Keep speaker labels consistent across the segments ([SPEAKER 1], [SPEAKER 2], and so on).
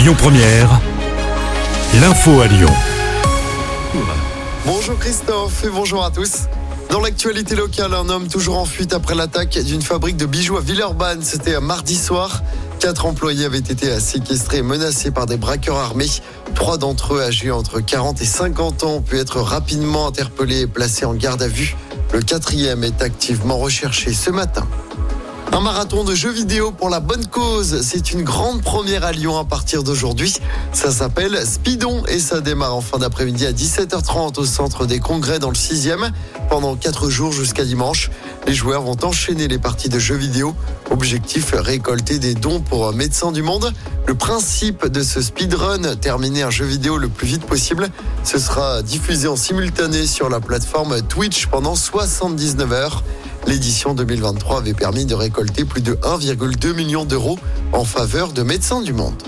[SPEAKER 1] Lyon Première, l'info à Lyon.
[SPEAKER 2] Bonjour Christophe et bonjour à tous. Dans l'actualité locale, un homme toujours en fuite après l'attaque d'une fabrique de bijoux à Villeurbanne. C'était mardi soir. Quatre employés avaient été séquestrés et menacés par des braqueurs armés. Trois d'entre eux, âgés entre 40 et 50 ans, ont pu être rapidement interpellés et placés en garde à vue. Le quatrième est activement recherché ce matin. Un marathon de jeux vidéo pour la bonne cause. C'est une grande première à Lyon à partir d'aujourd'hui. Ça s'appelle Speedon et ça démarre en fin d'après-midi à 17h30 au centre des congrès dans le 6e. Pendant 4 jours jusqu'à dimanche, les joueurs vont enchaîner les parties de jeux vidéo. Objectif, récolter des dons pour Médecins du Monde. Le principe de ce speedrun, terminer un jeu vidéo le plus vite possible, ce sera diffusé en simultané sur la plateforme Twitch pendant 79 heures. L'édition 2023 avait permis de récolter plus de 1,2 million d'euros en faveur de Médecins du Monde.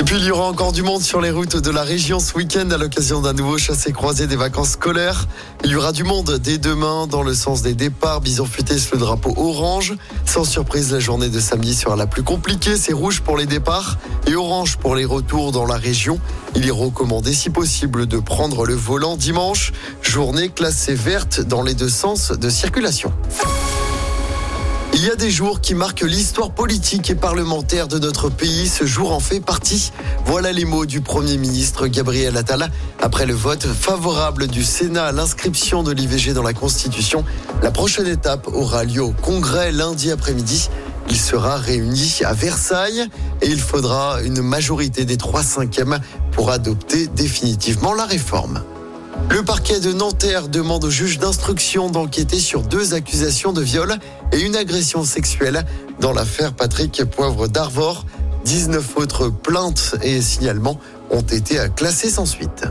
[SPEAKER 2] Et puis il y aura encore du monde sur les routes de la région ce week-end à l'occasion d'un nouveau chassé-croisé des vacances scolaires. Il y aura du monde dès demain dans le sens des départs. Bison futé le drapeau orange. Sans surprise, la journée de samedi sera la plus compliquée. C'est rouge pour les départs et orange pour les retours dans la région. Il est recommandé si possible de prendre le volant dimanche. Journée classée verte dans les deux sens de circulation. Il y a des jours qui marquent l'histoire politique et parlementaire de notre pays. Ce jour en fait partie. Voilà les mots du Premier ministre Gabriel Attal après le vote favorable du Sénat à l'inscription de l'IVG dans la Constitution. La prochaine étape aura lieu au Congrès lundi après-midi. Il sera réuni à Versailles et il faudra une majorité des trois cinquièmes pour adopter définitivement la réforme. Le parquet de Nanterre demande au juge d'instruction d'enquêter sur deux accusations de viol et une agression sexuelle dans l'affaire Patrick Poivre d'Arvor. 19 autres plaintes et signalements ont été classés sans suite.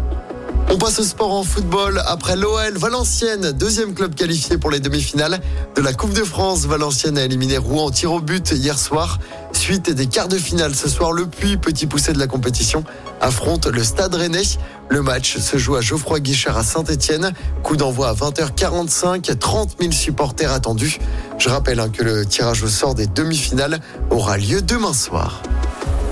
[SPEAKER 2] On passe au sport en football. Après l'OL, Valenciennes, deuxième club qualifié pour les demi-finales de la Coupe de France. Valenciennes a éliminé Rouen en tir au but hier soir. Suite des quarts de finale ce soir, le Puy, petit poussé de la compétition, affronte le Stade Rennais. Le match se joue à Geoffroy Guichard à Saint-Etienne. Coup d'envoi à 20h45, 30 000 supporters attendus. Je rappelle hein, que le tirage au sort des demi-finales aura lieu demain soir.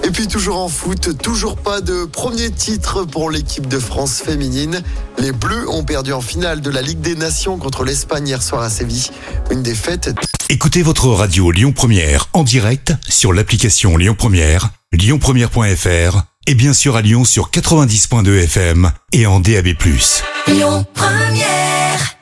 [SPEAKER 2] Et puis toujours en foot, toujours pas de premier titre pour l'équipe de France féminine. Les Bleus ont perdu en finale de la Ligue des Nations contre l'Espagne hier soir à Séville. Une défaite.
[SPEAKER 1] Écoutez votre radio Lyon Première en direct sur l'application Lyon Première, lyonpremière.fr et bien sûr à Lyon sur 90.2 FM et en DAB+.
[SPEAKER 3] Lyon Première